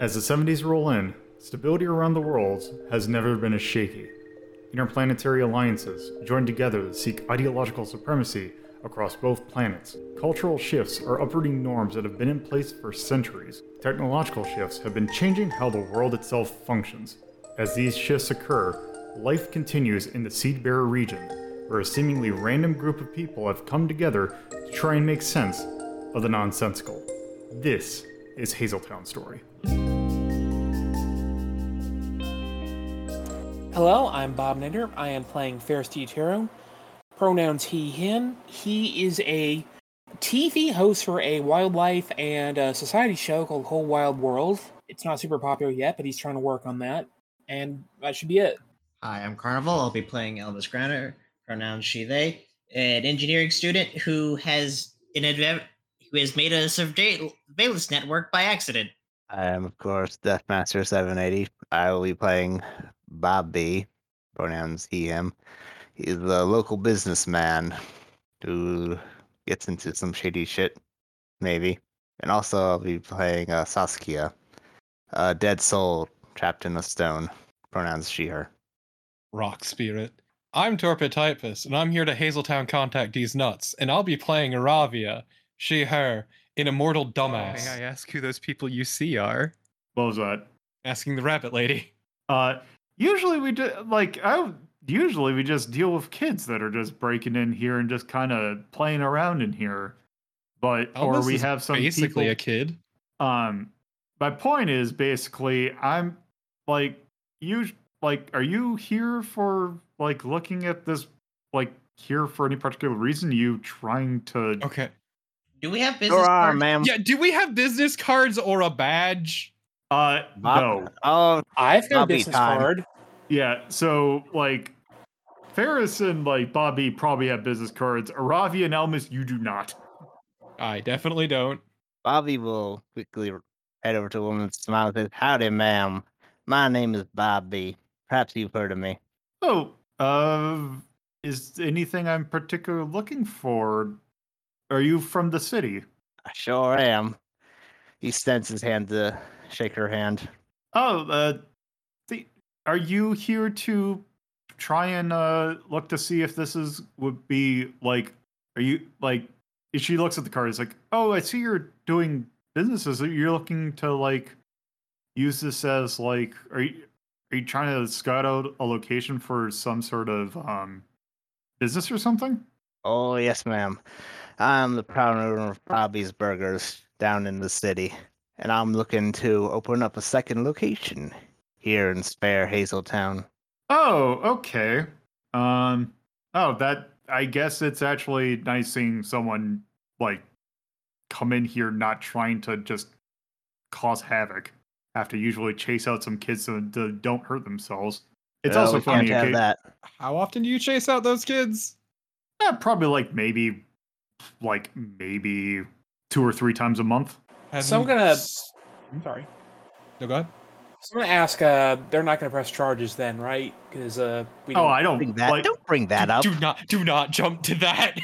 As the 70s roll in, stability around the world has never been as shaky. Interplanetary alliances join together to seek ideological supremacy across both planets. Cultural shifts are uprooting norms that have been in place for centuries. Technological shifts have been changing how the world itself functions. As these shifts occur, life continues in the Seed Bearer region, where a seemingly random group of people have come together to try and make sense of the nonsensical. This is Hazeltown Story. Hello, I'm Bob Ninder. I am playing Ferris Dietero. Pronouns he, him. He is a TV host for a wildlife and a society show called Whole Wild World. It's not super popular yet, but he's trying to work on that. And that should be it. Hi, I'm Carnival. I'll be playing Elvis Granner, pronouns she, they, an engineering student who has an adve- who has made a surveillance network by accident. I am, of course, Deathmaster 780. I will be playing Bob B, pronouns he, him. He's a local businessman who gets into some shady shit, maybe. And also, I'll be playing uh, Saskia, a dead soul trapped in a stone, pronouns she, her. Rock Spirit. I'm Torpid Typus, and I'm here to Hazeltown contact these nuts, and I'll be playing Aravia, she, her, an immortal dumbass. May I ask who those people you see are? What was that? Asking the rabbit lady. Uh, usually we do like I usually we just deal with kids that are just breaking in here and just kind of playing around in here. But or we is have some basically people, a kid. um my point is basically I'm like you like are you here for like looking at this like here for any particular reason you trying to Okay. Do we have business Sure are, cards? ma'am. Yeah, do we have business cards or a badge? Uh Bob- no Oh, I've got a business time. card. Yeah, so like Ferris and like Bobby probably have business cards. Aravia and Elmis, you do not. I definitely don't. Bobby will quickly head over to the woman and smile and says, Howdy, ma'am. My name is Bobby. Perhaps you've heard of me. Oh, uh, is anything I'm particularly looking for? Are you from the city? I sure am. He extends his hand to shake her hand. Oh, uh, the, are you here to try and uh look to see if this is would be like? Are you like? She looks at the card, it's like, oh, I see you're doing businesses. You're looking to like use this as like, are you are you trying to scout out a location for some sort of um business or something? Oh, yes, ma'am. I'm the proud owner of Bobby's Burgers down in the city, and I'm looking to open up a second location here in spare Hazeltown. Oh, okay. Um, oh, that I guess it's actually nice seeing someone like come in here not trying to just cause havoc. Have to usually chase out some kids so they don't hurt themselves. It's Well, also we funny. Can't have okay- that. How often do you chase out those kids? eh, probably like maybe, like maybe two or three times a month. So I'm gonna- I'm Sorry. No, go ahead. So I'm gonna ask. Uh, they're not gonna press charges then, right? Because uh, we. Oh, don't- I don't Bring that. like. Don't bring that up. Do not, do not jump to that.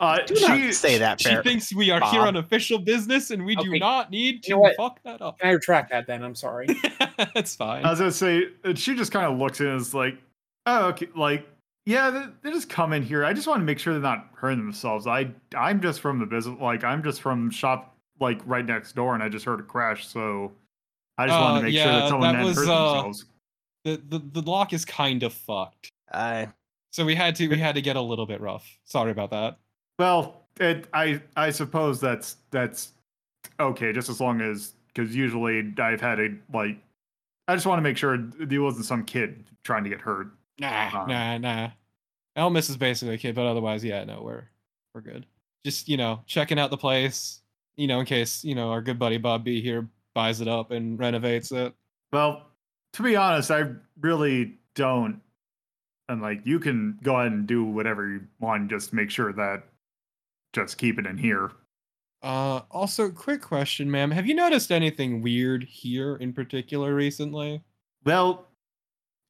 Uh, Do not she say that, she Bear. thinks we are here on official business, and we do not need You know to fuck that up. Can I retract that then? I'm sorry. That's fine. I was gonna say she just kind of looks in and is like, "Oh, okay." Like, yeah, they, they just come in here. I just want to make sure they're not hurting themselves. I I'm just from the business. Like, I'm just from shop like right next door, and I just heard a crash, so I just wanted Uh, to make sure yeah, that someone that hadn't was, hurt uh, themselves. the, the the lock is kind of fucked, I so we had to we had to get a little bit rough. Sorry about that. Well, it, I I suppose that's that's okay, just as long as because usually I've had a like. I just want to make sure there wasn't some kid trying to get hurt. Nah, Um, nah, nah. Elmis is basically a kid, but otherwise, yeah, no, we're we're good. Just you know, checking out the place, you know, in case you know our good buddy Bob B here buys it up and renovates it. Well, to be honest, I really don't. And like, you can go ahead and do whatever you want. Just make sure that just keep it in here. Uh, also, quick question, ma'am. Have you noticed anything weird here in particular recently? Well,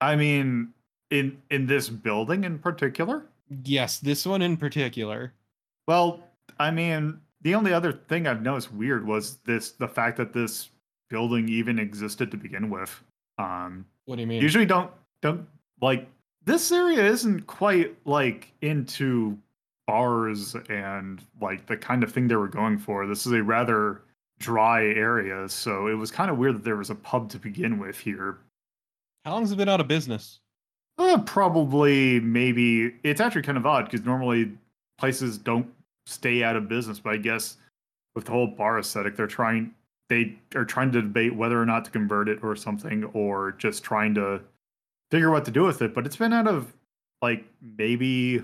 I mean, in in this building in particular. Yes, this one in particular. Well, I mean, the only other thing I've noticed weird was this: the fact that this building even existed to begin with. Um, What do you mean? usually don't don't like this area isn't quite like into bars and like the kind of thing they were going for. This is a rather dry area, so it was kind of weird that there was a pub to begin with here. How long's it been out of business? Uh, probably maybe it's actually kind of odd because normally places don't stay out of business, but I guess with the whole bar aesthetic, they're trying they are trying to debate whether or not to convert it or something, or just trying to figure what to do with it. But it's been out of like maybe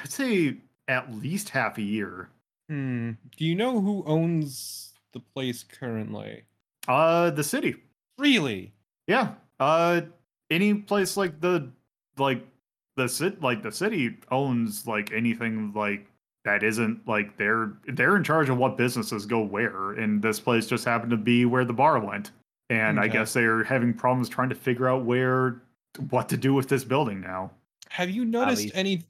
I'd say at least half a year. Hmm. Do you know who owns the place currently? Uh, the city. Really? Yeah. Uh, any place like the like the cit like the city owns like anything like that isn't like they're they're in charge of what businesses go where, and this place just happened to be where the bar went. And I guess they're having problems trying to figure out where what to do with this building now. Have you noticed least- any?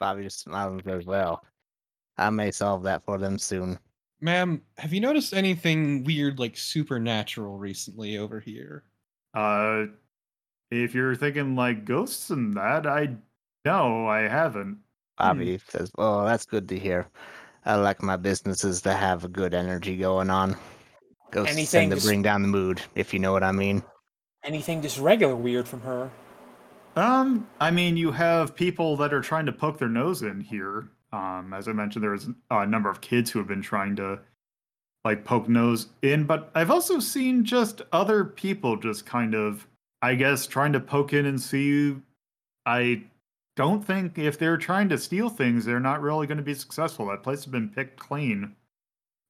Bobby just smiles as well. I may solve that for them soon. Ma'am, have you noticed anything weird like supernatural recently over here? Uh, if you're thinking like ghosts and that, I no, I haven't. Bobby says, "Oh, that's good to hear. I like my businesses to have a good energy going on. Ghosts Anything tend to just- bring down the mood, if you know what I mean." Anything just regular weird from her? Um, I mean, you have people that are trying to poke their nose in here. Um, as I mentioned, there's a number of kids who have been trying to like poke nose in, but I've also seen just other people just kind of, I guess, trying to poke in and see. I don't think if they're trying to steal things, they're not really going to be successful. That place has been picked clean,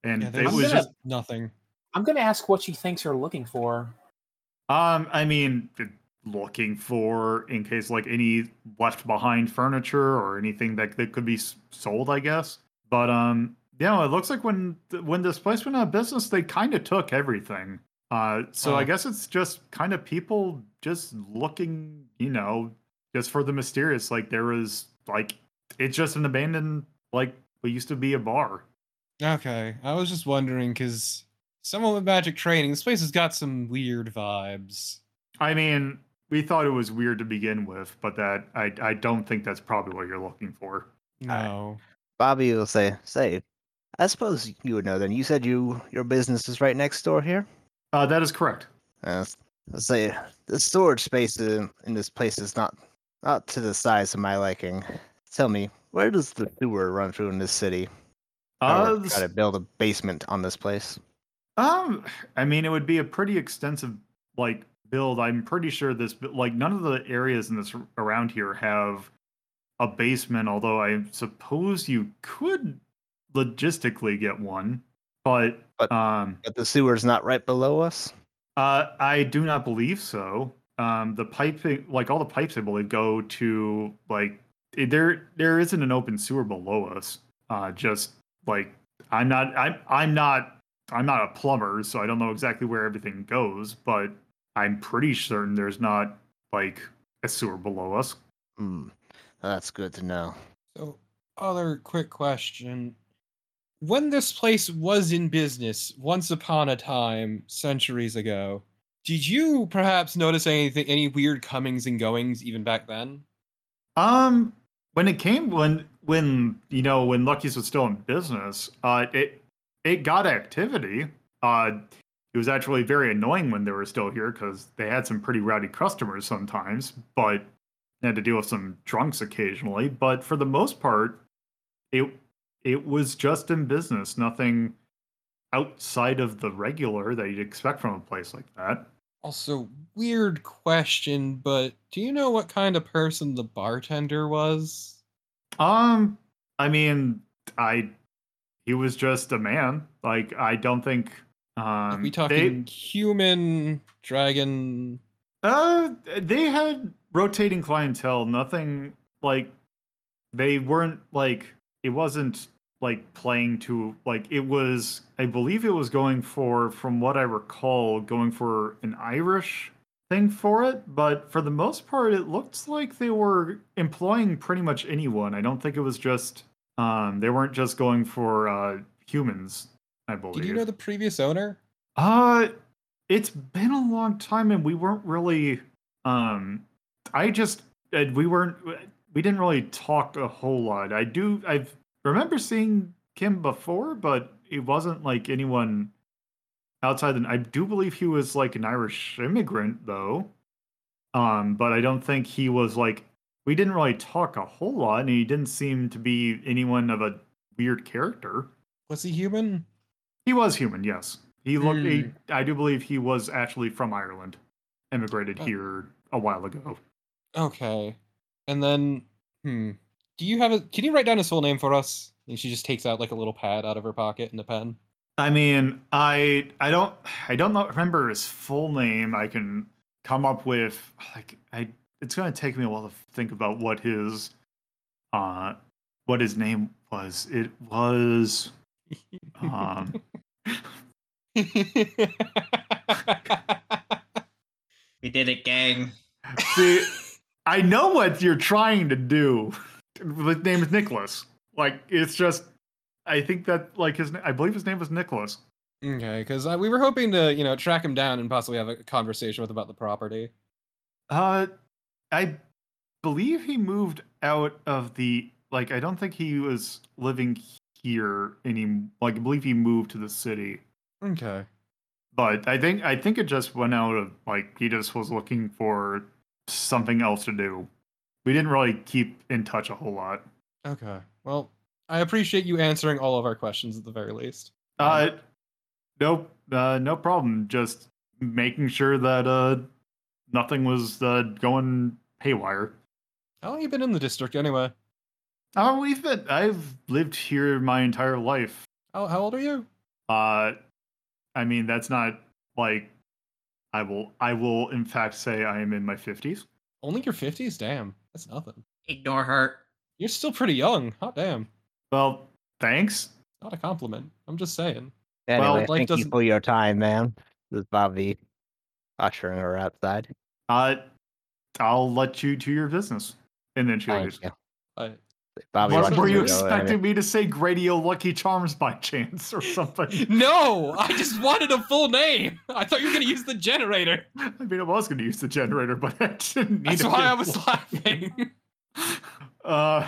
and Yeah, it was gonna- just nothing. I'm gonna ask what she thinks they're looking for. Um, I mean, looking for in case like any left behind furniture or anything that, that could be sold, I guess. But um, yeah, it looks like when when this place went out of business, they kind of took everything. Uh, so I Oh. guess it's just kind of people just looking, you know, just for the mysterious. Like there was like it's just an abandoned like what used to be a bar. Okay, I was just wondering because someone with magic training, this place has got some weird vibes. I mean, we thought it was weird to begin with, but that I I don't think that's probably what you're looking for. No. Bobby will say, "Say, I suppose you would know then. You said you your business is right next door here. Uh, that is correct. Uh, let's say the storage space in, in this place is not not to the size of my liking. Tell me, where does the sewer run through in this city? I Uh, the try to build a basement on this place. um, I mean, it would be a pretty extensive like build. I'm pretty sure this like none of the areas in this around here have a basement. Although I suppose you could logistically get one, but But- um, But the sewer's not right below us. Uh, I do not believe so. Um, the piping, like all the pipes, I believe, go to like eh, there. There isn't an open sewer below us. Uh, just like I'm not. I'm. I'm not. I'm not a plumber, so I don't know exactly where everything goes. But I'm pretty certain there's not like a sewer below us. Hmm, that's good to know. So, other quick question. When this place was in business once upon a time, centuries ago, did you perhaps notice anything, any weird comings and goings even back then? Um, when it came when when you know when Lucky's was still in business, uh, it it got activity. Uh, it was actually very annoying when they were still here because they had some pretty rowdy customers sometimes, but had to deal with some drunks occasionally. But for the most part, it it was just in business, nothing outside of the regular that you'd expect from a place like that. Also, weird question, but do you know what kind of person the bartender was? Um, I mean, I he was just a man. Like I don't think um Are we they- talking human, dragon? uh they had rotating clientele, nothing like they weren't like it wasn't like playing to like it was I believe it was going for from what I recall going for an Irish thing for it, but for the most part it looks like they were employing pretty much anyone. I don't think it was just um they weren't just going for uh humans, I believe. Did you know the previous owner? Uh it's been a long time, and we weren't really. Um, I just we weren't we didn't really talk a whole lot. I do I remember seeing Kim before, but it wasn't like anyone outside. And I do believe he was like an Irish immigrant, though. Um, but I don't think he was like we didn't really talk a whole lot, and he didn't seem to be anyone of a weird character. Was he human? He was human, yes. He looked. He, Hmm. I do believe he was actually from Ireland, immigrated Oh. here a while ago. Okay. And then, hmm. Do you have a? Can you write down his full name for us? And she just takes out like a little pad out of her pocket and a pen. I mean, I I don't I don't know, remember his full name. I can come up with like I. It's gonna take me a while to think about what his uh what his name was. It was um We did it, gang. see, I know what you're trying to do. His name is Nicholas. Like it's just I think that like his I believe his name was Nicholas. okay, because uh, we were hoping to, you know, track him down and possibly have a conversation with about the property. Uh, I believe he moved out of the like. I don't think he was living here any. Like, I believe he moved to the city, Okay. but I think I think it just went out of like he just was looking for something else to do. We didn't really keep in touch a whole lot. Okay. Well, I appreciate you answering all of our questions at the very least. Uh, nope, uh, no problem. Just making sure that uh nothing was uh going haywire. How long you been in the district anyway? Oh, we've been. I've lived here my entire life. How, how old are you? Uh, I mean, that's not like I will. I will, in fact, say I am in my fifties. Only your 50s? Damn. That's nothing. Ignore her. You're still pretty young. Hot damn. Well, thanks. Not a compliment. I'm just saying. Anyway, Well, like, thank doesn't- for your time, man. This is Bobby ushering her outside. Uh, I'll let you do your business. And then she Thank leaves. you. I, Bobby What, watches were you watches the expecting me to say Gradio Lucky Charms by chance or something? no! I just wanted a full name. I thought you were going to use the generator. I mean, I was going to use the generator, but I didn't need That's to why I was one. laughing. Uh,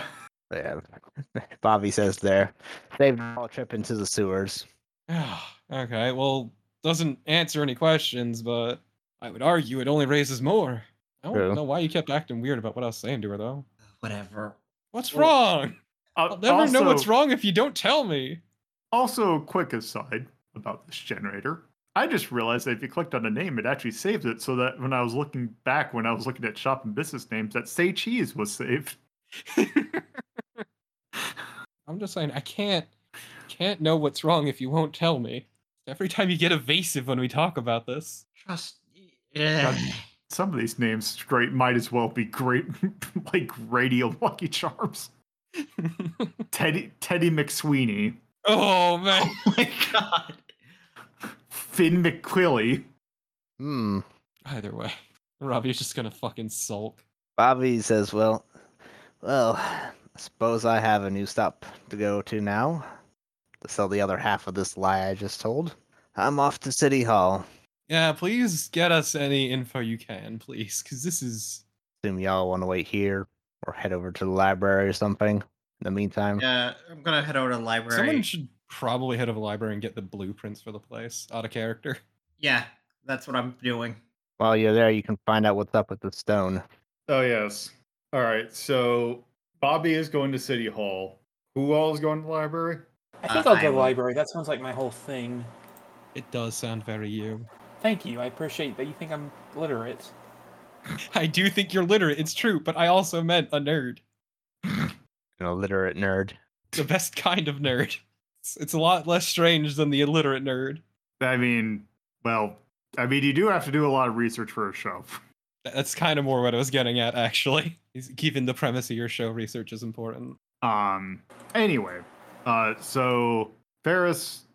Yeah. Bobby says there. Saved all trip into the sewers. okay, well, doesn't answer any questions, but I would argue it only raises more. I don't True. know why you kept acting weird about what I was saying to her, though. Whatever. What's Well, wrong? uh, I'll never know what's wrong if you don't tell me. Also, quick aside about this generator. I just realized that if you clicked on a name, it actually saves it so that when I was looking back, when I was looking at shop and business names, that Say Cheese was saved. I'm just saying I can't can't know what's wrong if you won't tell me. Every time you get evasive when we talk about this. Trust. Ugh. Some of these names straight might as well be great, like Radio Lucky Charms. Teddy Teddy McSweeney, oh man. Oh my god. Finn McQuilly. Hmm. Either way, Robbie's just gonna fucking sulk. Bobby says, "Well, well, I suppose I have a new stop to go to now to sell the other half of this lie I just told. I'm off to City Hall. Yeah, please get us any info you can, please, because this is Assume y'all want to wait here or head over to the library or something. In the meantime, Yeah, I'm gonna head over to the library. someone should probably head to the library and get the blueprints for the place out of character. Yeah, that's what I'm doing. while you're there, you can find out what's up with the stone. Oh yes. All right. So Bobby is going to City Hall. Who all is going to the library? I think Uh, I'll I go to the will- library. That sounds like my whole thing. It does sound very you. Thank you. I appreciate that you think I'm literate. I do think you're literate. It's true, but I also meant a nerd. An illiterate nerd. The best kind of nerd. It's, it's a lot less strange than the illiterate nerd. I mean, well, I mean, you do have to do a lot of research for a show. That's kind of more what I was getting at, actually. Is keeping the premise of your show research is important. Um. Anyway, uh, so Ferris,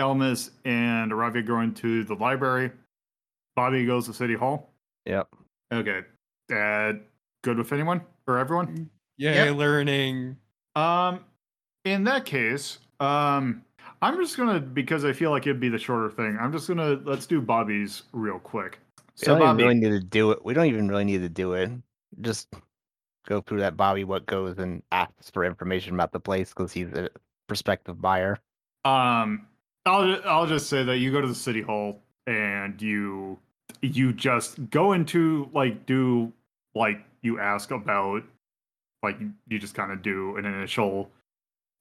Elmas, and Aravia go into the library. Bobby goes to City Hall. Yep. Okay. Uh, good with anyone or everyone? Yay, Yep. learning. Um, in that case, um, I'm just gonna because I feel like it'd be the shorter thing. I'm just gonna let's do Bobby's real quick. We So don't even Bobby, really need to do it. We don't even really need to do it. Just go through that Bobby what goes and asks for information about the place because he's a prospective buyer. um, I'll ju- I'll just say that you go to the city hall and you you just go into like do like you ask about like you just kind of do an initial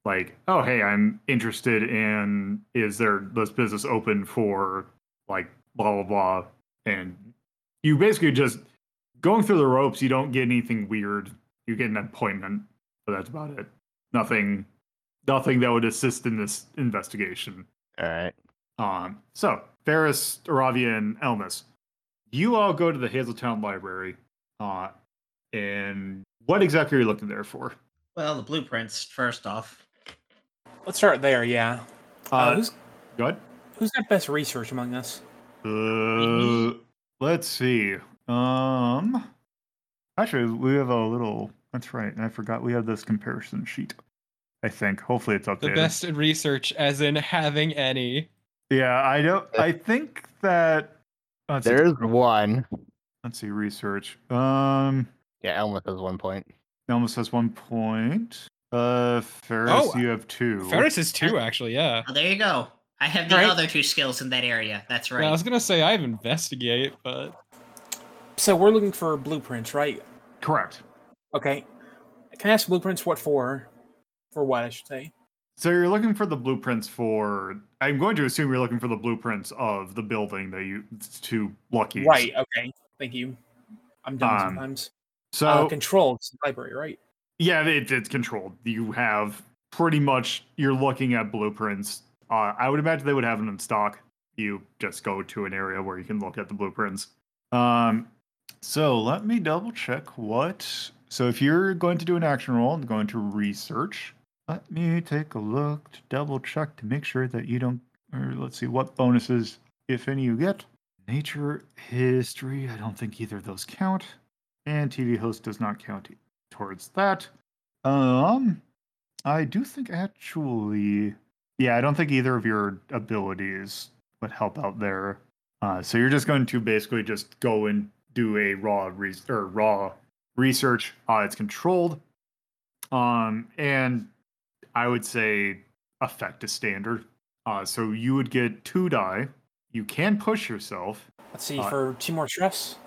like oh hey i'm interested in is there this business open for like blah blah blah and you basically just going through the ropes you don't get anything weird. You get an appointment but that's about it. Nothing nothing that would assist in this investigation All right. um, so Ferris, Aravia, and Elmas, you all go to the Hazeltown Library. Uh, and what exactly are you looking there for? Well, the blueprints first off. Let's start there. Yeah. Uh, Uh, who's go ahead. who's got best research among us? Uh, let's see. Um, actually, we have a little. That's right. I forgot we have this comparison sheet. I think. Hopefully, it's updated. The best in research, as in having any. Yeah, I don't. I think that. Let's see, There's one. Let's see. Research. Um. Yeah, Elmas has one point. Elmas has one point. Uh, Ferris, Oh, you have two. Ferris is two, actually. Yeah. Oh, there you go. I have the Right. other two skills in that area. That's right. Yeah, I was gonna say I have investigate, but So we're looking for blueprints, right? Correct. Okay. Can I ask blueprints what for? For what I should say. So you're looking for the blueprints for. I'm going to assume you're looking for the blueprints of the building that you to Lucky. Right. Okay. Thank you. I'm dumb Um, sometimes. So uh, controlled library, right? yeah, it, it's controlled. You have pretty much. You're looking at blueprints. Uh, I would imagine they would have them in stock. You just go to an area where you can look at the blueprints. Um. So let me double check what. So if you're going to do an action roll and going to research, let me take a look to double check to make sure that you don't. Or let's see what bonuses, if any, you get. Nature, history. I don't think either of those count, and TV host does not count towards that. Um, I do think actually, yeah, I don't think either of your abilities would help out there. Uh, so you're just going to basically just go and do a raw re- or raw research. Uh, it's controlled, um, and I would say affect a standard. Uh, so you would get two die. You can push yourself Let's see Uh, for two more stress.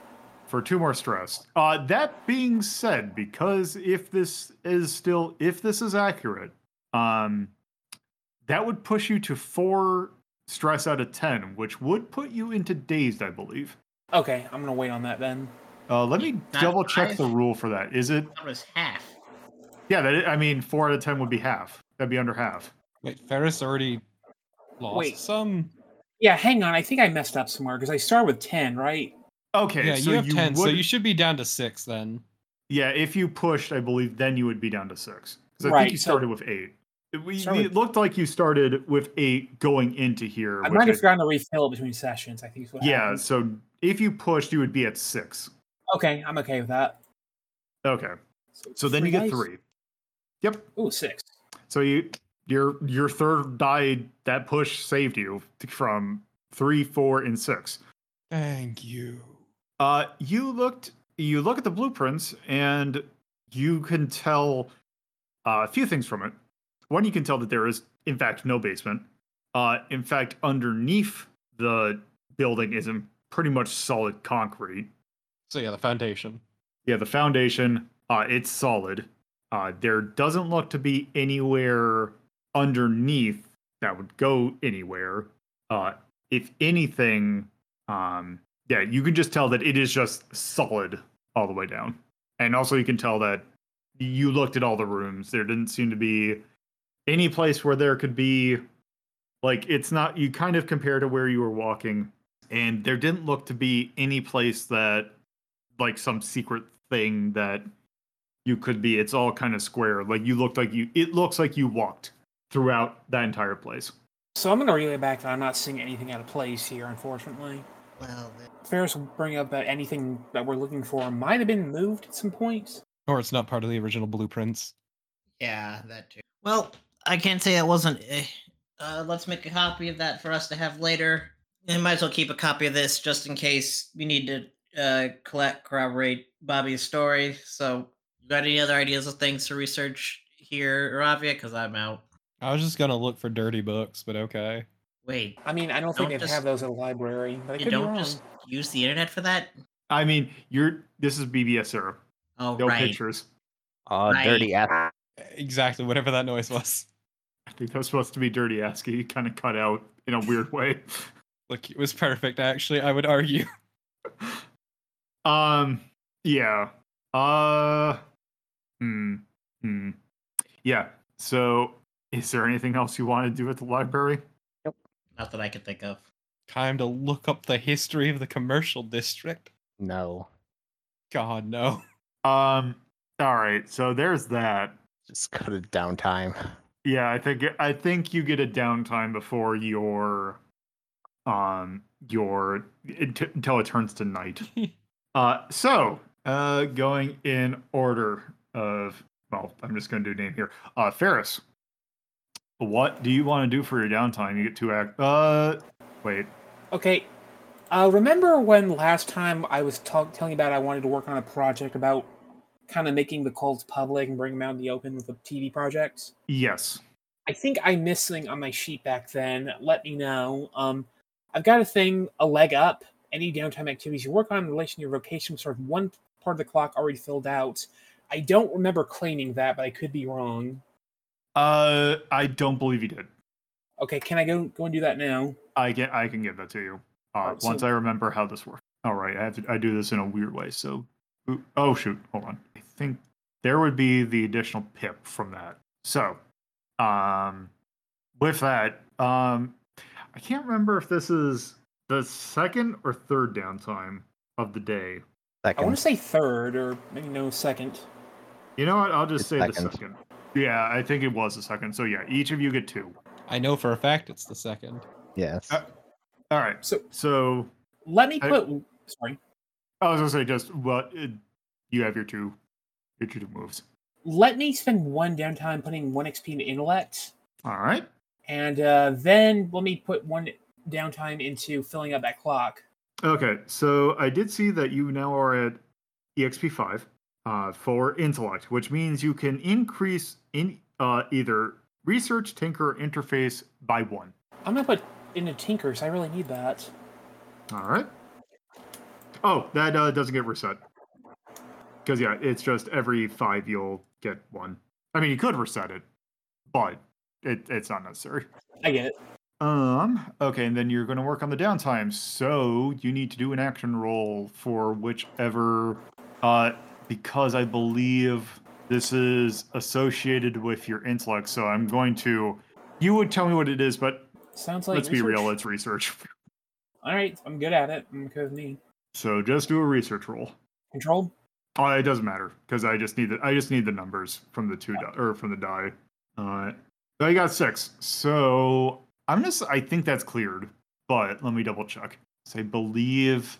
for two more stress. Uh, that being said, because if this is still if this is accurate, um, that would push you to four stress out of ten, which would put you into dazed, I believe. Okay, I'm gonna wait on that then. Uh, let me double check the rule for that. Is it? That was half. Yeah, that I mean, four out of ten would be half. That'd be under half. wait, Ferris already lost Wait. some. Yeah, hang on. I think I messed up somewhere because I start with ten, right? Okay, yeah, so you have ten, so you should be down to six then. Yeah, if you pushed, I believe then you would be down to six. Because I Right, think you so- started with eight. It, we, Started- it looked like you started with eight going into here. I which might have forgotten to refill between sessions. I think is what Yeah, happened. so if you pushed, you would be at six. Okay, I'm okay with that. Okay, so then you get dice? three. Yep. Ooh, six. So you your your third die that push saved you from three, four, and six. Thank you. Uh, you looked. You look at the blueprints, and you can tell uh, a few things from it. One, you can tell that there is, in fact, no basement. Uh, in fact, underneath the building is in pretty much solid concrete. So yeah, the foundation. Yeah, the foundation, uh, it's solid. Uh, there doesn't look to be anywhere underneath that would go anywhere. Uh, if anything, um, yeah, you can just tell that it is just solid all the way down. And also, you can tell that you looked at all the rooms. There didn't seem to be any place where there could be, like, it's not, you kind of compare to where you were walking, and there didn't look to be any place that like some secret thing that you could be. It's all kind of square. Like you looked like you. It looks like you walked throughout that entire place. So I'm gonna relay back that I'm not seeing anything out of place here, unfortunately. Well, Ferris will bring up that anything that we're looking for might have been moved at some point. Or it's not part of the original blueprints. yeah, that too. Well, I can't say that wasn't Uh, let's make a copy of that for us to have later. And might as well keep a copy of this just in case we need to uh, collect corroborate Bobby's story. So, you got any other ideas of things to research here, Ravia? Because I'm out. I was just gonna look for dirty books, but okay. Wait, I mean, I don't think Don't they have those at a library, but you could don't just use the internet for that? I mean, you're this is BBS era. Oh, No right. pictures. Oh, dirty ass. Exactly, whatever that noise was. I think that was supposed to be dirty ASCII, kind of cut out in a weird way. Look, it was perfect. Actually, I would argue. Um, yeah. Uh, hmm, hmm. Yeah. So, is there anything else you want to do at the library? Not that I can think of. Time to look up the history of the commercial district. No. God no. Um. All right. So there's that. Just go to downtime. Yeah, I think I think you get a downtime before your um your it, until it turns to night. Uh, so uh, going in order of well, I'm just going to do name here. Uh, Ferris, what do you want to do for your downtime? You get two act. Uh, wait. Okay. Uh, remember when last time I was talk- telling you about I wanted to work on a project about kind of making the cults public and bring them out in the open with a TV project? Yes. I think I missed something on my sheet back then. Let me know. Um, I've got a thing, a leg up. Any downtime activities you work on in relation to your vocation, sort of one part of the clock already filled out. I don't remember claiming that, but I could be wrong. Uh, I don't believe you did. Okay, can I go go and do that now? I can I can give that to you. Uh, Alright, once so- I remember how this works. All right, I have to I do this in a weird way. So, oh shoot, hold on. I think there would be the additional pip from that. So, um, with that, um, I can't remember if this is the second or third downtime of the day. I want to say third or maybe no second. You know what? I'll just It's say the second. second. Yeah, I think it was the second. So yeah, each of you get two. I know for a fact it's the second. Yes. Uh, All right. So So let me I- put. Sorry. I was gonna say just what uh, you have your two your two moves. Let me spend one downtime putting one XP into intellect, All right. and uh, then let me put one downtime into filling up that clock. Okay. So I did see that you now are at EXP five uh, for intellect, which means you can increase in uh, either research, tinker, or interface by one. I'm gonna put into Tinkers. I really need that. All right. Oh, that uh, doesn't get reset. Because yeah, it's just every five you'll get one. I mean, you could reset it, but it, it's not necessary. I get it. Um. Okay, and then you're going to work on the downtime. So you need to do an action roll for whichever. Uh, because I believe this is associated with your intellect. So I'm going to. You would tell me what it is, but Sounds like. let's be real. research. It's research. All right, I'm good at it. I'm with me. So just do a research roll. Control. Oh, it doesn't matter because I just need the I just need the numbers from the two die or from the die. Uh, so I got six. So I'm just I think that's cleared, but let me double check. So I believe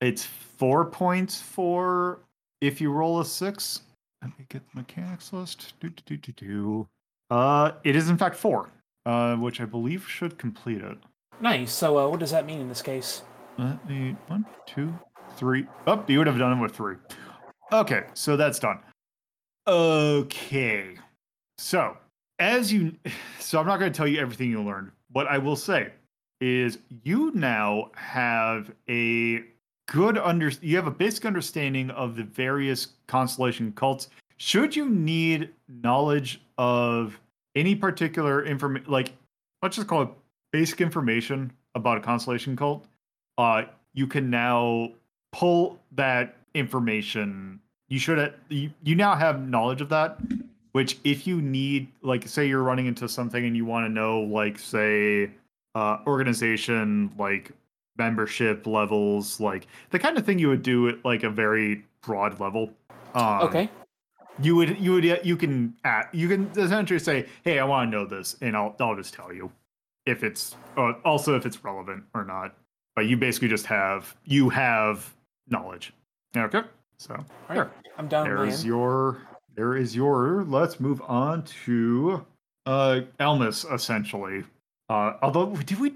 it's four points for if you roll a six. Let me get the mechanics list. Do, do, do, do. Uh, it is in fact four, uh, which I believe should complete it. Nice. So, uh, what does that mean in this case? Let me one, two, three. Oh, you would have done it with three. Okay, so that's done. Okay. So, as you so I'm not going to tell you everything you learned. What I will say is you now have a good under you have a basic understanding of the various constellation cults. Should you need knowledge of any particular information like let's just call it basic information about a constellation cult, uh, you can now pull that information. You should have, you, you now have knowledge of that. Which, if you need, like, say you're running into something and you want to know, like, say, uh, organization, like membership levels, like the kind of thing you would do at like a very broad level. Um, okay. you would you would you can at you can essentially say hey i want to know this and i'll i'll just tell you if it's uh, also if it's relevant or not but you basically just have you have knowledge okay so All there. I'm done. there's your there is your let's move on to uh elmus essentially Uh, although, did we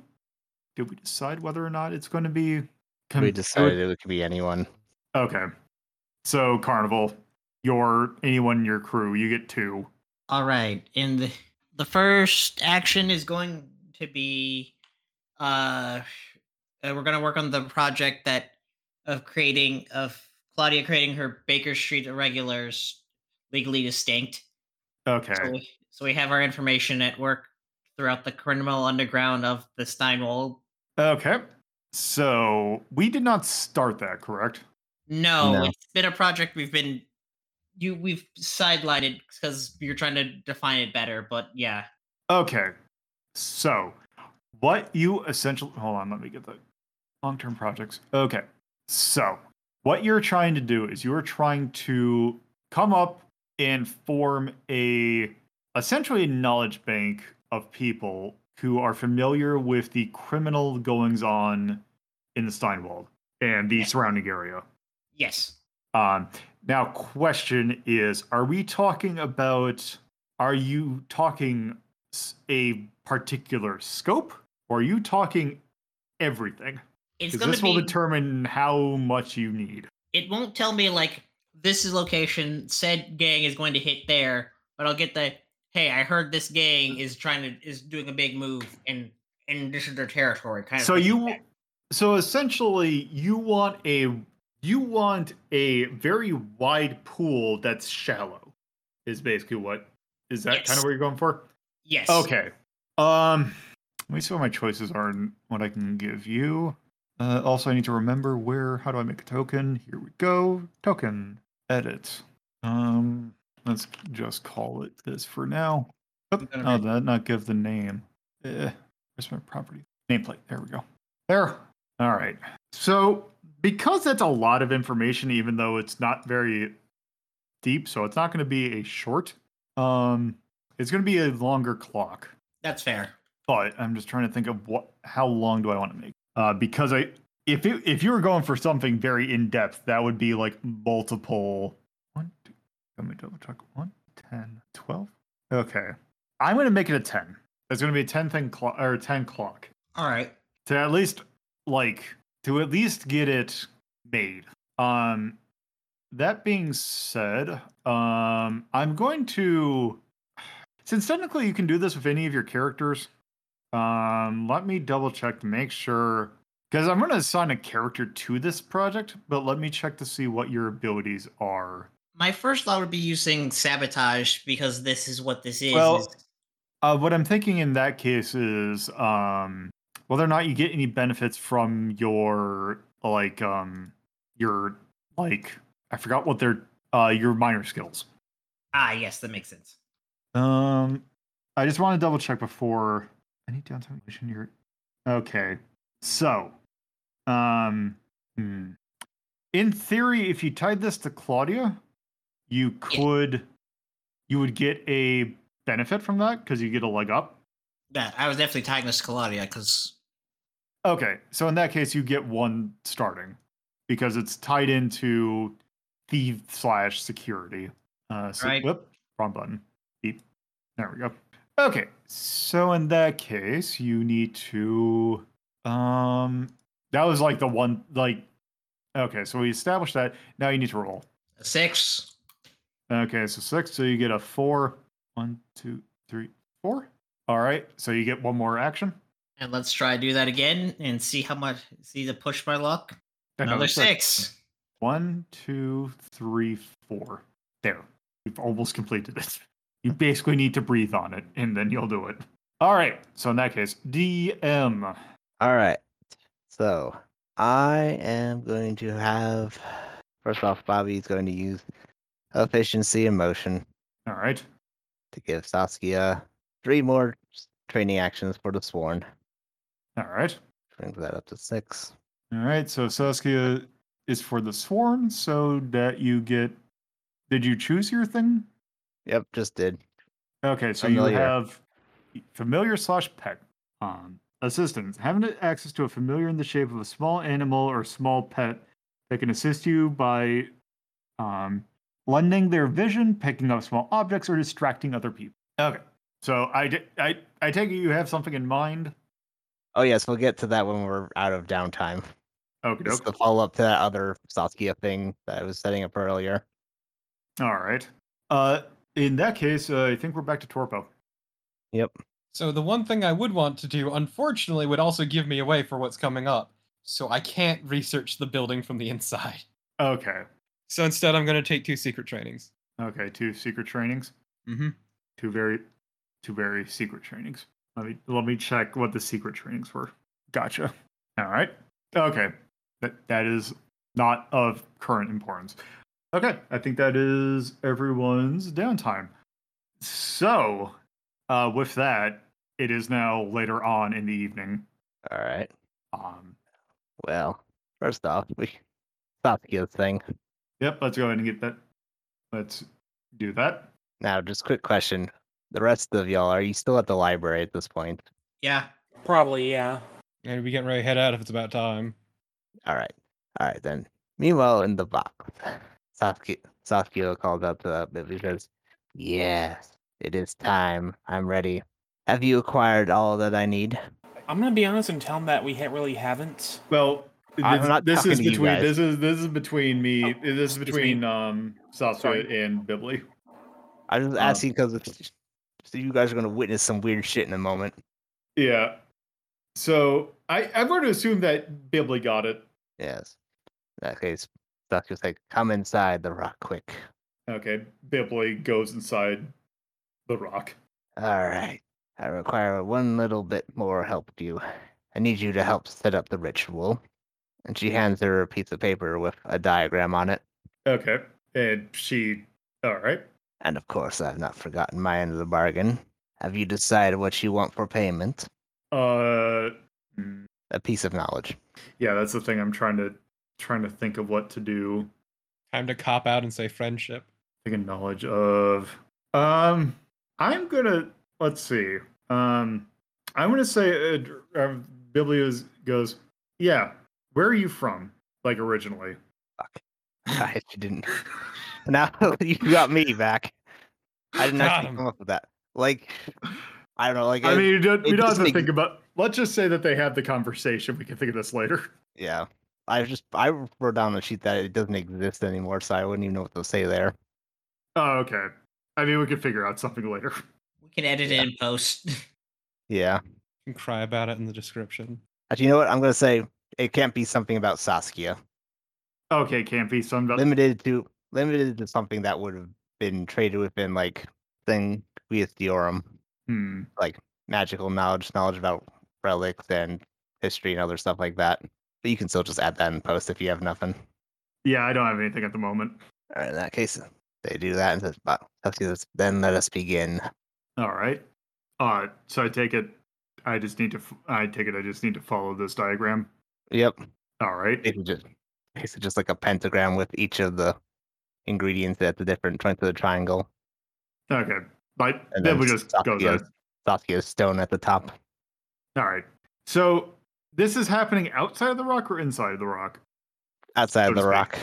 did we decide whether or not it's going to be? con- We it would- decided it could be anyone. Okay. So Carnival, your anyone in your crew, you get two. All right. And the the first action is going to be uh uh, we're going to work on the project that of creating of Claudia creating her Baker Street irregulars legally distinct. Okay. So we, so we have our information at work throughout the criminal underground of the Steinwald. Okay. So we did not start that, correct? No, No. it's been a project we've been you we've sidelined it because you're trying to define it better, but yeah. Okay. So what you essentially hold on, let me get the long-term projects. Okay. So what you're trying to do is you're trying to come up and form a essentially a knowledge bank of people who are familiar with the criminal goings on in the Steinwald and the Yeah. surrounding area. Yes. Um, now, question is: Are we talking about? Are you talking a particular scope, or are you talking everything? It's Because going this to will determine how much you need. it won't tell me like this is location said gang is going to hit there but i'll get the hey i heard this gang is trying to is doing a big move and and this is their territory kind of So you, so essentially, you want a you want a very wide pool that's shallow. Is basically what is that kind of what you're going for? yes Okay. Um, let me see what my choices are and what I can give you. Uh, also, I need to remember where. How do I make a token? Here we go. Token. Edit. Um, let's just call it this for now. Oop, oh, that not give the name. Eh, where's my property nameplate? There we go. There. All right. So because that's a lot of information, even though it's not very deep, so it's not going to be a short. Um, it's going to be a longer clock. that's fair But I'm just trying to think of what, how long do I want to make? Uh, because I, if it, if you were going for something very in depth, that would be like multiple. Let me double check. One, 10, 12. Okay, I'm going to make it a ten. It's going to be a ten thing clock or ten clock all right to at least like to at least get it made. Um that being said, um I'm going to since technically you can do this with any of your characters, um let me double check to make sure because I'm going to assign a character to this project, but let me check to see what your abilities are. My first thought would be using sabotage because this is what this is, Well, Uh, what I'm thinking in that case is um, whether or not you get any benefits from your like um your like I forgot what their uh your minor skills. ah yes that makes sense Um, I just want to double check before any downtime mission. You're okay. So, um, hmm. in theory, if you tied this to Claudia, you could you would get a benefit from that because you get a leg up. yeah i was definitely tying this to Claudia because Okay, so in that case, you get one starting because it's tied into thief slash security. Uh, so, Right. Whoop, wrong button. Beep. There we go. Okay, so in that case, you need to. Um, that was like the one like. Okay, so we established that. Now you need to roll. a six Okay, so six. So you get a four. One, two, three, four. All right, so you get one more action. and let's try to do that again and see how much see the push my luck Another another six One, two, three, four. There. You've almost completed it. You basically need to breathe on it, and then you'll do it. All right. So in that case, DM. All right. So I am going to have first off, Bobby's going to use efficiency and motion All right. to give Saskia three more training actions for the sworn. All right. Brings that up to six. All right. So Saskia is for the sworn, so that you get. Did you choose your thing? Yep, just did. Okay, so you have familiar slash pet. Um, assistance. Having access to a familiar in the shape of a small animal or small pet that can assist you by um, lending their vision, picking up small objects, or distracting other people. Okay. So I, I, I take it you have something in mind. Oh yes, we'll get to that when we're out of downtime. Okay, It's the follow up to that other Saskia thing that I was setting up earlier. All right. Uh, in that case, uh, I think we're back to Torpo. Yep. So the one thing I would want to do, unfortunately, would also give me away for what's coming up. So I can't research the building from the inside. Okay. So instead, I'm going to take two secret trainings. Okay. Two secret trainings. Mm-hmm. Two very, two very secret trainings. Let me let me check what the secret trainings were. Gotcha. All right. Okay. That that is not of current importance. Okay. I think that is everyone's downtime. So, uh, with that, it is now later on in the evening. All right. Um, Well, first off, we Saskia's thing. Yep, let's go ahead and get that. Let's do that. Now, just quick question: the rest of y'all, are you still at the library at this point? Yeah. Probably, yeah. And we getting ready to head out if it's about time. All right. All right then. Meanwhile, in the box, Saskia, Saskia calls out to uh, Billy says, Yes, it is time. I'm ready. Have you acquired all that I need? I'm gonna be honest and tell him that we ha- really haven't. Well, I'm this, not this is between this is this is between me. Oh, this is between me. um Saskia Sorry. and Bibli. I'm just Um, asking because so you guys are going to witness some weird shit in a moment. Yeah. So I I'm going to assume that Bibli got it. Yes. In that case, Saskia's like, Come inside the rock quick. Okay, Bibli goes inside the rock. All right. I require one little bit more help with you. I need you to help set up the ritual. And she hands her a piece of paper with a diagram on it. Okay, and she. All right. And of course, I've not forgotten my end of the bargain. Have you decided what you want for payment? Uh. A piece of knowledge. Yeah, that's the thing. I'm trying to trying to think of what to do. Time to cop out and say friendship. Taking knowledge of. Um, I'm gonna let's see. Um, I'm gonna say uh, dr- uh, Biblios goes. Yeah, where are you from? Like originally. Fuck. I didn't. Now you got me back. I didn't Got actually him. come up with that. Like, I don't know. Like, I it- mean, you don't, we don't have to doesn't think about. Let's just say that they have the conversation. We can think of this later. yeah. I just I wrote down on the sheet that it doesn't exist anymore, so I wouldn't even know what to say there. Oh, okay. I mean, we can figure out something later. We can edit Yeah. it in post. Yeah. You can cry about it in the description. Actually, you know what? I'm gonna say it can't be something about Saskia. Okay, can't be summed up. limited to limited to something that would have been traded within like thing with Diorum, Hmm. like magical knowledge, knowledge about relics and history and other stuff like that. But you can still just add that in post if you have nothing. Yeah, I don't have anything at the moment. All right, in that case, they do that and says, "But then let us begin." All right. Uh, so I take it. I just need to. I take it. I just need to follow this diagram. Yep, All right. it's just it's just like a pentagram with each of the ingredients at the different points of the triangle, Okay. But and then then we just go there. Saskia's, stone at the top. All right. So this is happening outside of the rock or inside of the rock? Outside So of the rock.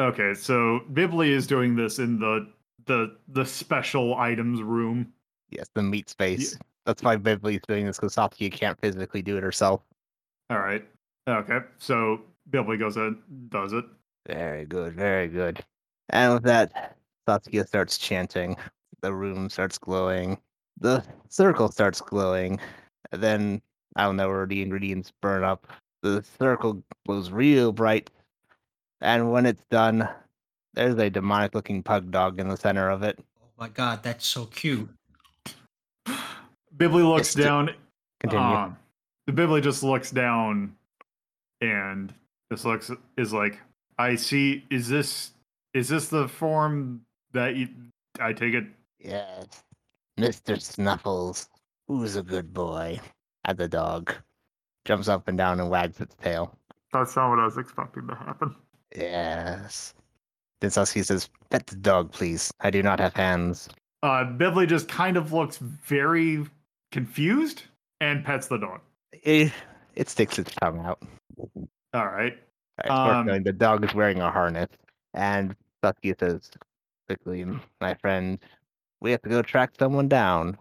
Okay. So Bibli is doing this in the the the special items room. Yes, the meat space. That's why Bibley's doing this because Saskia can't physically do it herself. All right. Okay. So Bibli goes in, does it. Very good, very good. And with that, Saskia starts chanting. The room starts glowing. The circle starts glowing. And then, I don't know where the ingredients burn up. The circle glows real bright. And when it's done, there's a demonic looking pug dog in the center of it. Oh my god, that's so cute. Bibli looks It's the- down. Continue. Um, the Bibli just looks down and this looks is like, I see. Is this is this the form that you? I take it. yes. Mr. Snuffles, who's a good boy? At the dog. Jumps up and down and wags its tail. That's not what I was expecting to happen. Yes. Then Saskia says, Pet the dog, please. I do not have hands. Uh, Bibli just kind of looks very confused and pets the dog. It, it sticks its tongue out. All right. Um, the dog is wearing a harness. And Saskia says, quickly, my friend, we have to go track someone down.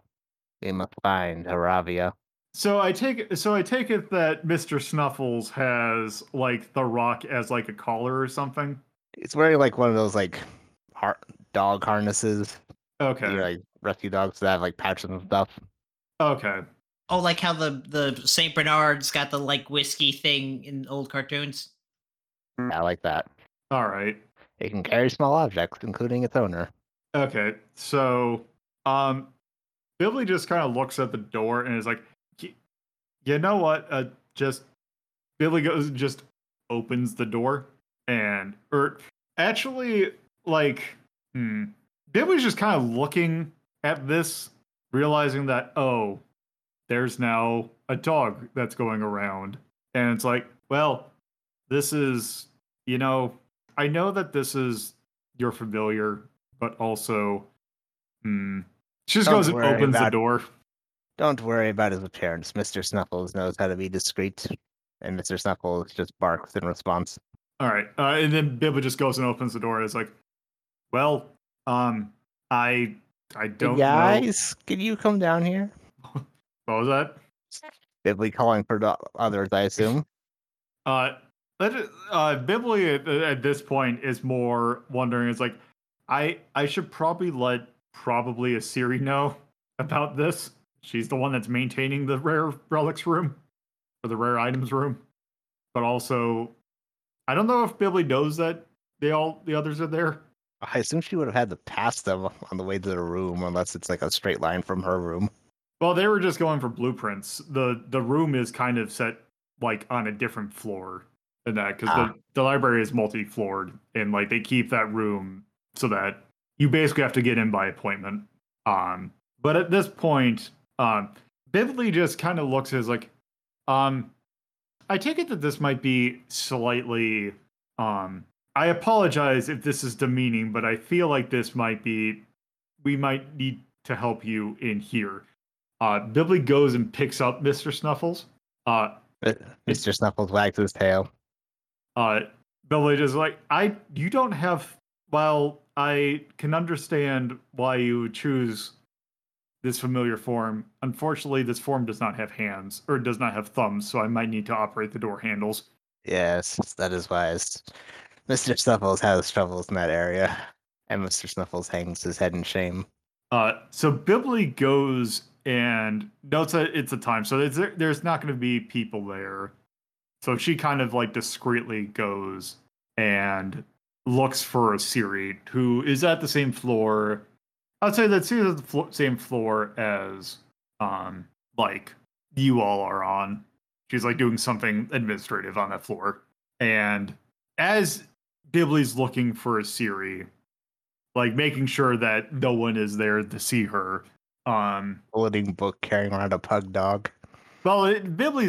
We must find Aravia. So I take so I take it that Mr. Snuffles has like the rock as like a collar or something. It's wearing like one of those like har- dog harnesses. Okay. You like rescue dogs that have like patches and stuff. Okay. Oh, like how the the Saint Bernard's got the like whiskey thing in old cartoons. I like that. All right. It can carry small objects, including its owner. Okay. So um Billy just kind of looks at the door and is like, "Y- you know what? Uh just Billy goes just opens the door and or actually like hmm Billy's just kind of looking at this, realizing that oh, there's now a dog that's going around. And it's like, well, this is you know, I know that this is your familiar, but also hmm. She just Don't goes and worry opens the about- door. Don't worry about his appearance. Mr. Snuffles knows how to be discreet, and Mr. Snuffles just barks in response. All right, uh, and then Bibba just goes and opens the door. And is like, "Well, um, I, I don't know." guys, can you come down here? What was that? Bibly calling for the others, I assume. Uh, it- uh, Bibly at, at this point is more wondering. It's like, I, I should probably let probably a Siri know about this. She's the one that's maintaining the rare relics room or the rare items room, but also, I don't know if Bibly knows that they all the others are there. I assume she would have had to pass them on the way to the room, unless it's like a straight line from her room. Well, they were just going for blueprints. the The room is kind of set like on a different floor than that because Ah. the the library is multi floored and like they keep that room so that you basically have to get in by appointment. Um, but at this point, um, Bivley just kind of looks as like, um, I take it that this might be slightly, um, I apologize if this is demeaning, but I feel like this might be, we might need to help you in here. Uh, Bibly goes and picks up Mr. Snuffles. Uh, Mr. Snuffles wags his tail. uh, Bibly is like, I, you don't have, while I can understand why you choose this familiar form, unfortunately, this form does not have hands or does not have thumbs, so I might need to operate the door handles. Yes, that is wise. Mr. Snuffles has troubles in that area, and Mr. Snuffles hangs his head in shame. Uh, so Bibbly goes and no, it's a it's a time, so there's, there's not going to be people there. So she kind of like discreetly goes and looks for a Siri who is at the same floor. I'd say that Siri's at the flo- same floor as um like you all are on. She's like doing something administrative on that floor. And as Bibly's looking for a Siri, like making sure that no one is there to see her. Um, Holding book carrying around a pug dog. well, it,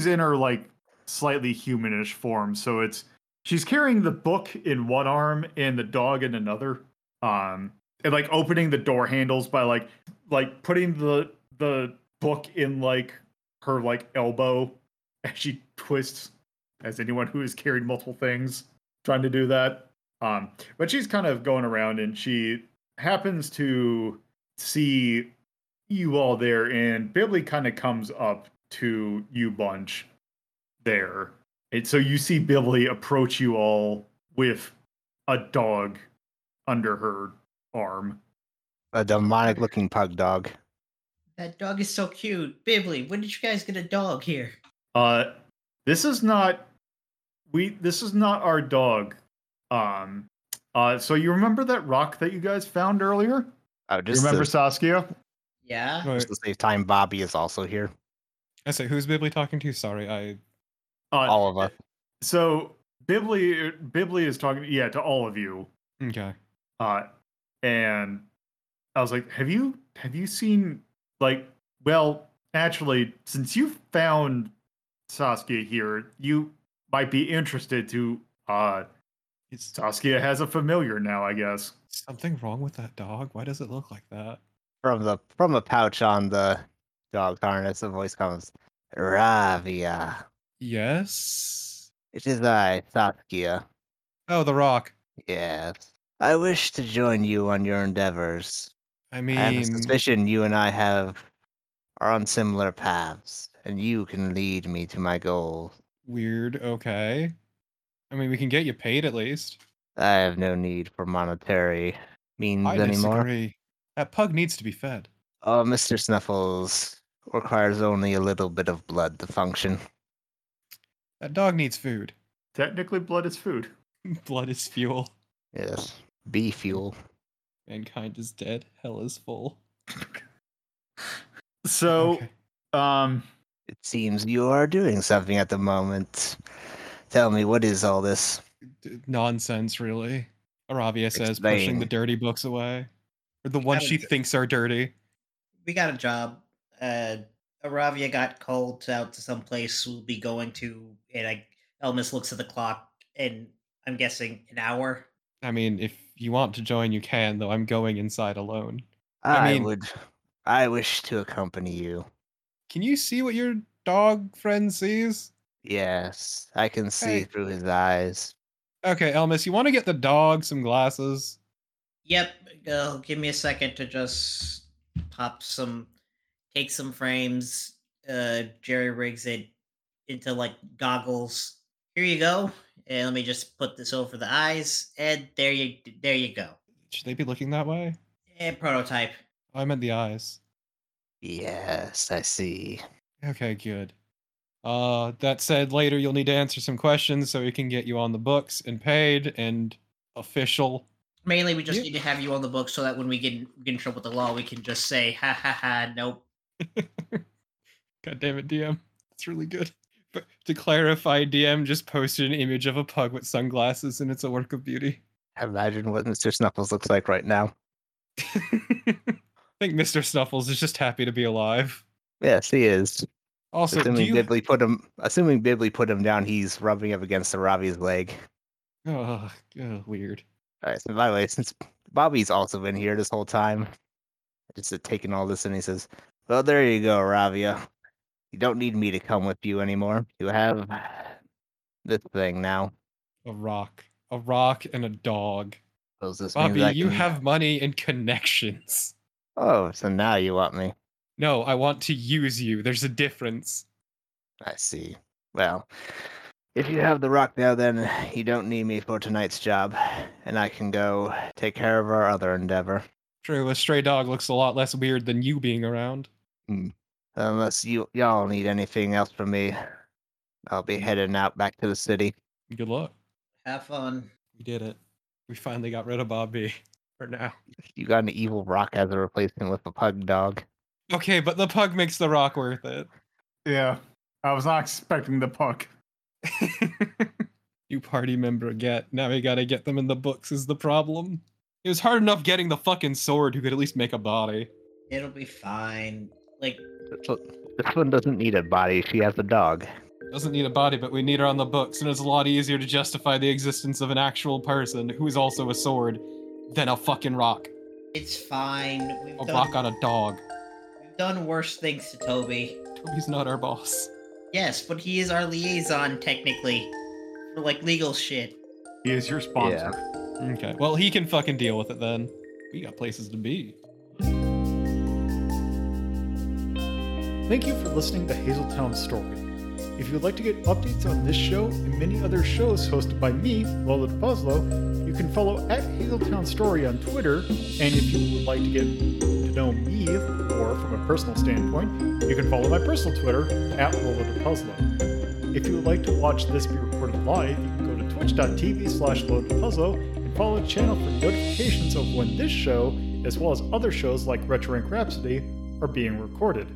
in her like slightly humanish form, so it's she's carrying the book in one arm and the dog in another. Um, and like opening the door handles by like like putting the the book in like her like elbow as she twists, as anyone who has carried multiple things trying to do that. Um, but she's kind of going around and she happens to see you all there, and Bibly kind of comes up to you bunch there. And so you see Bibly approach you all with a dog under her arm. A demonic looking pug dog. That dog is so cute. Bibly, when did you guys get a dog here? Uh this is not we this is not our dog. Um uh so you remember that rock that you guys found earlier? Oh, You just remember to, Saskia? Yeah. Right. just to save time, Bobby is also here. I say, who's Bibly talking to? Sorry, I. Uh, All of us. So Bibly Bibly is talking yeah to all of you. Okay. Uh, and I was like, "Have you have you seen like well, actually, since you found Saskia here, you might be interested to uh Is Saskia has a familiar now, I guess. something wrong with that dog? Why does it look like that? From the from the pouch on the dog harness, a voice comes, Ravia. Yes. It is I, Saskia. Oh, the rock. Yes. I wish to join you on your endeavors. I mean, I have a suspicion you and I have are on similar paths, and you can lead me to my goal. Weird. Okay. I mean, we can get you paid at least. I have no need for monetary means I anymore. Disagree. That pug needs to be fed. Oh, Mr. Snuffles requires only a little bit of blood to function. That dog needs food. Technically, blood is food. Blood is fuel. Yes. Bee fuel. Mankind is dead. Hell is full. So, Okay. um, It seems you are doing something at the moment. Tell me, what is all this? D- nonsense, really. Aravia says, pushing the dirty books away. Or the ones she d- thinks are dirty. We got a job. Uh, Aravia got called out to some place we'll be going to, and I, Elmas looks at the clock, and I'm guessing an hour. I mean, if you want to join, you can, though I'm going inside alone. I, I mean- would. I wish to accompany you. Can you see what your dog friend sees? Yes, I can see Hey. through his eyes. Okay, Elmas, you want to get the dog some glasses? Yep. Uh, give me a second to just pop some, take some frames, uh, jerry rigs it into like goggles. Here you go. And let me just put this over the eyes, and there you, there you go. Should they be looking that way? And prototype. Oh, I meant the eyes. Yes, I see. Okay, good. Uh, that said, later you'll need to answer some questions so we can get you on the books and paid and official. Mainly, we just Yeah. need to have you on the book so that when we get in, get in trouble with the law, we can just say, ha ha ha, nope. God damn it, DM. That's really good. But to clarify, DM just posted an image of a pug with sunglasses and it's a work of beauty. I Imagine what Mr. Snuffles looks like right now. I think Mr. Snuffles is just happy to be alive. Yes, he is. Also, do assuming you... Bibley put him. Assuming Bibley put him down, he's rubbing up against the Ravi's leg. Oh, oh, weird. All right. So by the way, since Bobby's also been here this whole time, just taking all this, and he says, "Well, there you go, Ravia. You don't need me to come with you anymore. You have this thing now." A rock. A rock and a dog. Bobby, you can- have money and connections. Oh, so now you want me? No, I want to use you. There's a difference. I see. Well, if you have the rock now, then you don't need me for tonight's job, and I can go take care of our other endeavor. True, a stray dog looks a lot less weird than you being around. Hmm. Unless you y'all need anything else from me, I'll be heading out back to the city. Good luck. Have fun. We did it. We finally got rid of Bobby. For now. You got an evil rock as a replacement with a pug dog. Okay, but the pug makes the rock worth it. yeah, I was not expecting the puck. you party member get. Now we gotta get them in the books is the problem. It was hard enough getting the fucking sword who could at least make a body. It'll be fine. Like, This one, this one doesn't need a body. She has a dog. Doesn't need a body, but we need her on the books, and it's a lot easier to justify the existence of an actual person who is also a sword than a fucking rock. it's fine. We've A done, rock on a dog. we've done worse things to Toby. Toby's not our boss. Yes, but he is our liaison, technically. For, like, legal shit. He is your sponsor. Yeah. Okay. Well, he can fucking deal with it then. We got places to be. Thank you for listening to Hazeltown Story. If you would like to get updates on this show and many other shows hosted by me, Lola DePuzlo, you can follow at Hazeltown Story on Twitter. And if you would like to get to know me, or from a personal standpoint, you can follow my personal Twitter at Lola If you would like to watch this be recorded live, you can go to twitch.tv slash Lola and follow the channel for notifications of when this show, as well as other shows like Retro Rhapsody, are being recorded.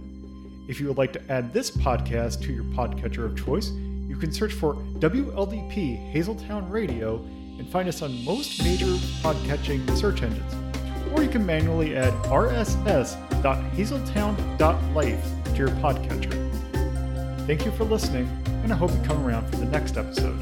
If you would like to add this podcast to your podcatcher of choice, you can search for WLDP Hazeltown Radio and find us on most major podcatching search engines. Or you can manually add rss.hazeltown.life to your podcatcher. Thank you for listening, and I hope you come around for the next episode.